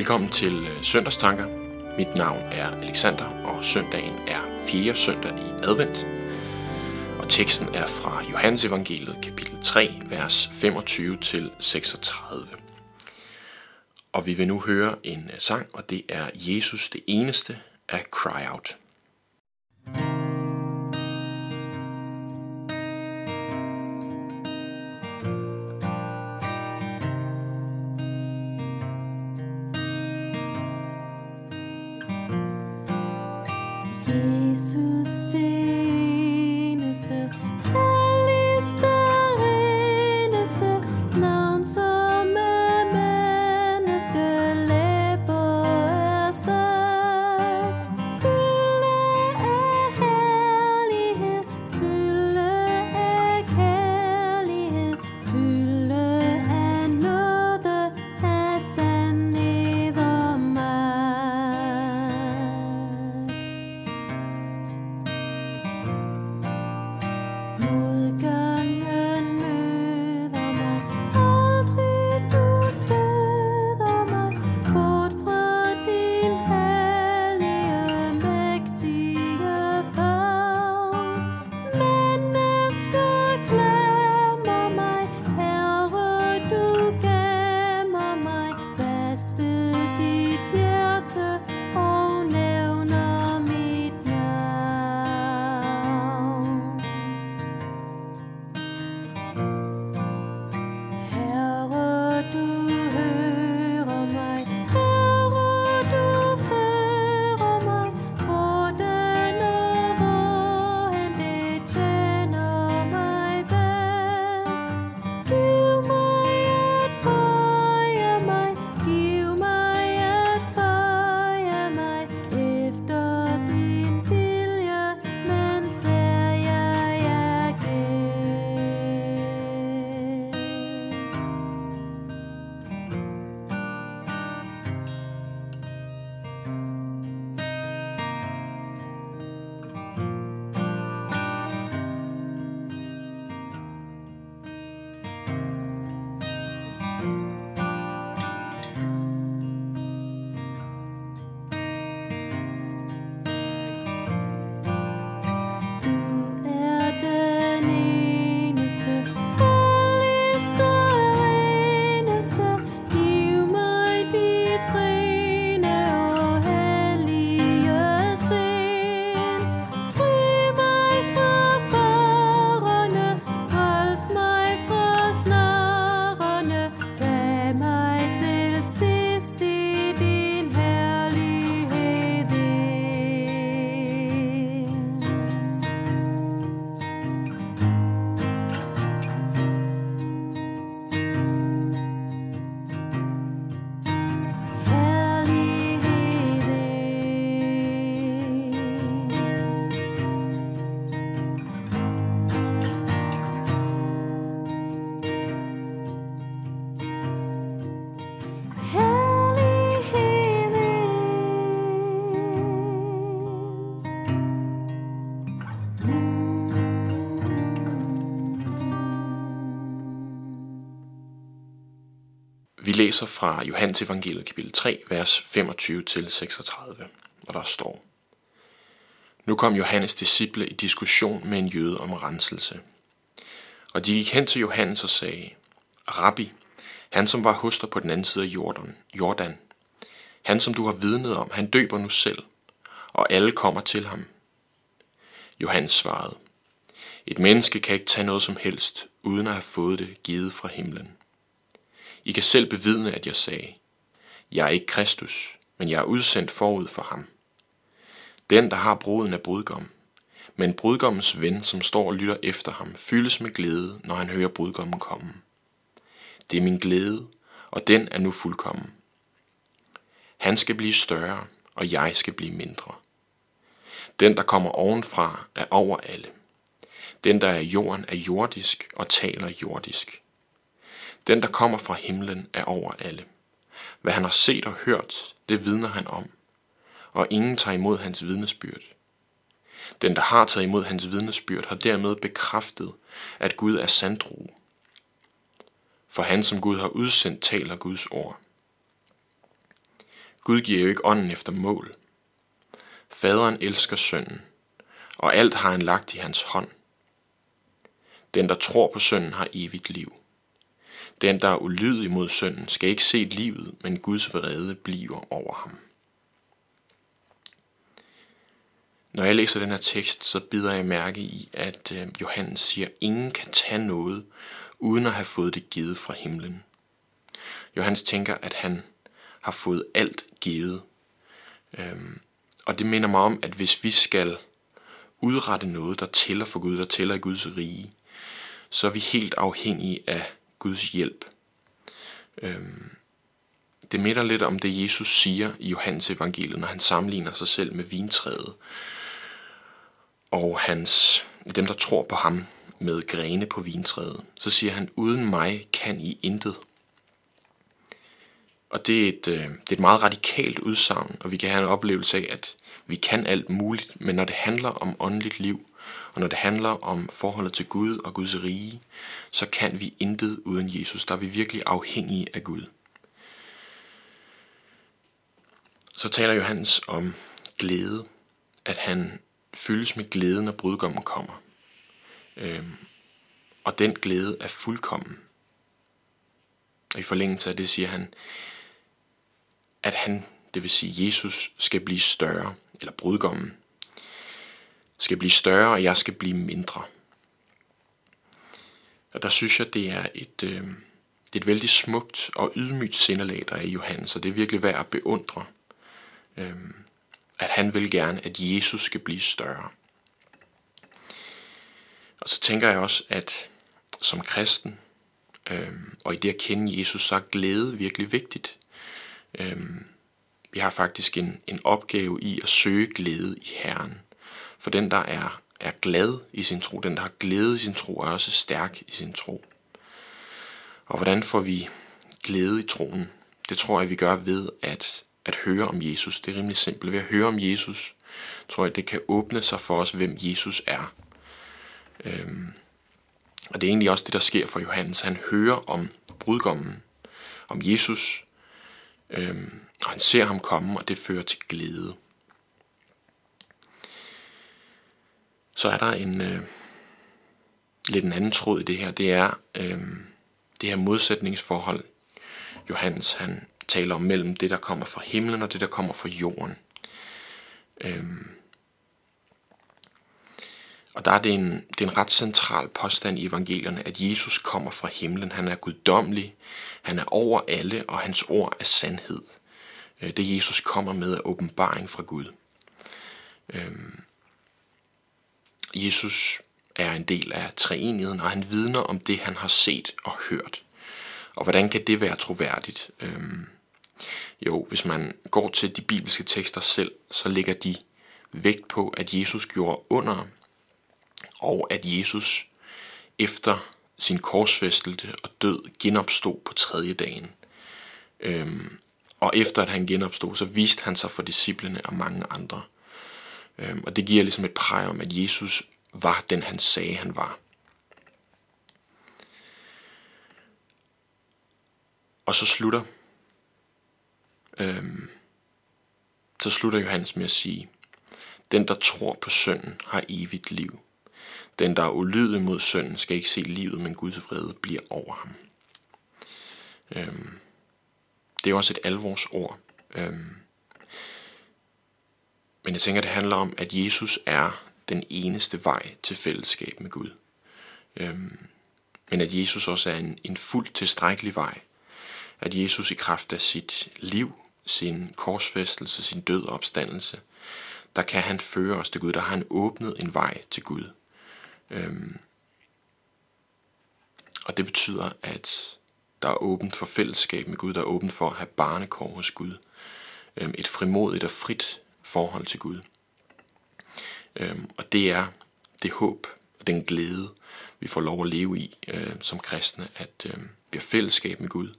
Velkommen til øh, Søndagstanker. Mit navn er Alexander, og søndagen er 4. søndag i advent. Og teksten er fra Johannes evangeliet kapitel 3, vers 25-36. Og vi vil nu høre en øh, sang, og det er Jesus det eneste af Cry Out. Læser fra Johannes evangeliet kapitel 3, vers 25-36, hvor der står. Nu kom Johannes disciple i diskussion med en jøde om renselse. Og de gik hen til Johannes og sagde, Rabbi, han som var hos dig på den anden side af Jordan, Jordan, han som du har vidnet om, han døber nu selv, og alle kommer til ham. Johannes svarede, et menneske kan ikke tage noget som helst, uden at have fået det givet fra himlen. I kan selv bevidne, at jeg sagde, jeg er ikke Kristus, men jeg er udsendt forud for ham. Den, der har bruden, er brudgom, men brudgommens ven, som står og lytter efter ham, fyldes med glæde, når han hører brudgommen komme. Det er min glæde, og den er nu fuldkommen. Han skal blive større, og jeg skal blive mindre. Den, der kommer ovenfra, er over alle. Den, der er jorden, er jordisk og taler jordisk. Den, der kommer fra himlen, er over alle. Hvad han har set og hørt, det vidner han om, og ingen tager imod hans vidnesbyrd. Den, der har taget imod hans vidnesbyrd, har dermed bekræftet, at Gud er sandro. For han, som Gud har udsendt, taler Guds ord. Gud giver jo ikke ånden efter mål. Faderen elsker sønnen, og alt har han lagt i hans hånd. Den, der tror på sønnen, har evigt liv. Den, der er ulydig mod sønnen, skal ikke se livet, men Guds vrede bliver over ham. Når jeg læser den her tekst, så bider jeg mærke i, at øh, Johannes siger, at ingen kan tage noget, uden at have fået det givet fra himlen. Johannes tænker, at han har fået alt givet. Øhm, og det minder mig om, at hvis vi skal udrette noget, der tæller for Gud, der tæller i Guds rige, så er vi helt afhængige af Guds hjælp. Øhm, det minder lidt om det, Jesus siger i Johannes evangeliet, når han sammenligner sig selv med vintræet. Og hans, dem, der tror på ham, med grene på vintræet. Så siger han, uden mig kan I intet. Og det er, et, øh, det er et meget radikalt udsagn, og vi kan have en oplevelse af, at vi kan alt muligt, men når det handler om åndeligt liv, og når det handler om forholdet til Gud og Guds rige, så kan vi intet uden Jesus. Der er vi virkelig afhængige af Gud. Så taler Johannes om glæde, at han fyldes med glæde, når brudgommen kommer. Øhm, og den glæde er fuldkommen. Og i forlængelse af det siger han, at han, det vil sige Jesus, skal blive større, eller brudgommen, skal blive større, og jeg skal blive mindre. Og der synes jeg, det er et, øh, det er et vældig smukt og ydmygt sindelag, der er i Johannes, og det er virkelig værd at beundre, øh, at han vil gerne, at Jesus skal blive større. Og så tænker jeg også, at som kristen, øh, og i det at kende Jesus, så er glæde virkelig vigtigt. Øh, vi har faktisk en, en opgave i at søge glæde i Herren. For den, der er, er glad i sin tro, den, der har glæde i sin tro, er også stærk i sin tro. Og hvordan får vi glæde i troen? Det tror jeg, vi gør ved at, at høre om Jesus. Det er rimelig simpelt. Ved at høre om Jesus, tror jeg, det kan åbne sig for os, hvem Jesus er. Øhm, og det er egentlig også det, der sker for Johannes. Han hører om brudgommen, om Jesus, Øhm, og han ser ham komme, og det fører til glæde. Så er der en øh, lidt en anden tråd i det her. Det er øh, det her modsætningsforhold, Johannes han taler om mellem det, der kommer fra himlen og det, der kommer fra jorden. Øhm, og der er det, en, det er en ret central påstand i evangelierne, at Jesus kommer fra himlen. Han er guddommelig, han er over alle, og hans ord er sandhed. Øh, det Jesus kommer med er åbenbaring fra Gud. Øhm, Jesus er en del af treenigheden, og han vidner om det, han har set og hørt. Og hvordan kan det være troværdigt? Øhm, jo, hvis man går til de bibelske tekster selv, så ligger de vægt på, at Jesus gjorde under og at Jesus efter sin korsfæstelse og død genopstod på tredje dagen. Øhm, og efter at han genopstod, så viste han sig for disciplene og mange andre. Øhm, og det giver ligesom et præg om, at Jesus var den, han sagde, han var. Og så slutter, øhm, så slutter Johannes med at sige, den der tror på sønnen har evigt liv. Den, der er ulydig mod sønnen, skal ikke se livet, men Guds vrede bliver over ham. Øhm, det er også et alvorsord. Øhm, men jeg tænker, det handler om, at Jesus er den eneste vej til fællesskab med Gud. Øhm, men at Jesus også er en, en fuldt tilstrækkelig vej. At Jesus i kraft af sit liv, sin korsfæstelse, sin død og opstandelse, der kan han føre os til Gud. Der har han åbnet en vej til Gud. Øhm, og det betyder, at der er åbent for fællesskab med Gud, der er åbent for at have barnekår hos Gud. Øhm, et frimodigt og frit forhold til Gud. Øhm, og det er det håb og den glæde, vi får lov at leve i øh, som kristne, at øh, vi har fællesskab med Gud.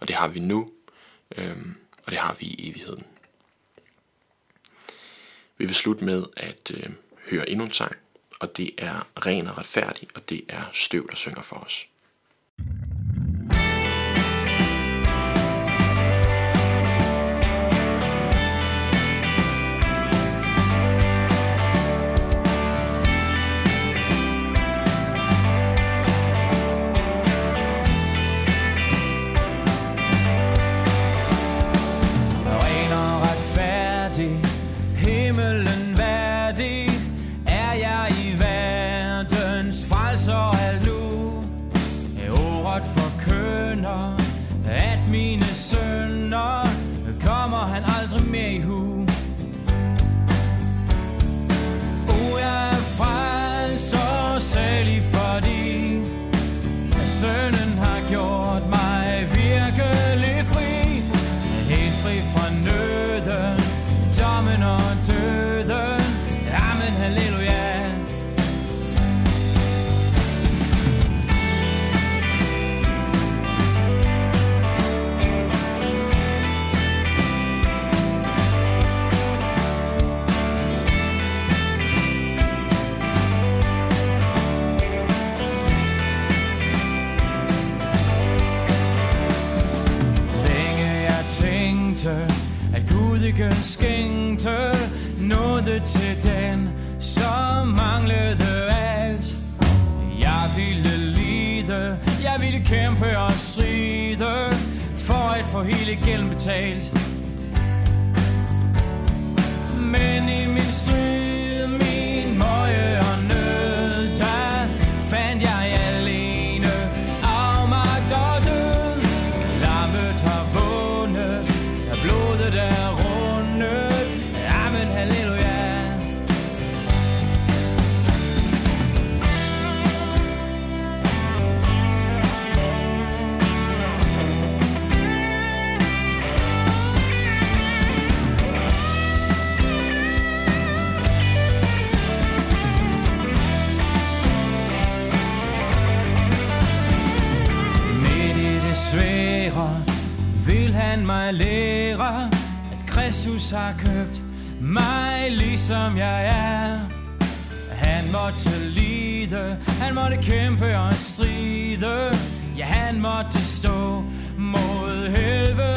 Og det har vi nu, øh, og det har vi i evigheden. Vi vil slutte med at øh, høre endnu en sang, og det er ren og retfærdig, og det er støv, der synger for os. Sønnen har gjort Gud ikke skænkte noget til den, som manglede alt. Jeg ville lide, jeg ville kæmpe og stride, for at få hele gælden betalt. Men i min strid, han mig lære, at Kristus har købt mig ligesom jeg er. Han måtte lide, han måtte kæmpe og stride, ja han måtte stå mod helvede.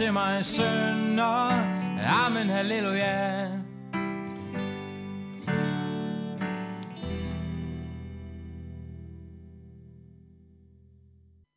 Til mig sønder Amen, halleluja.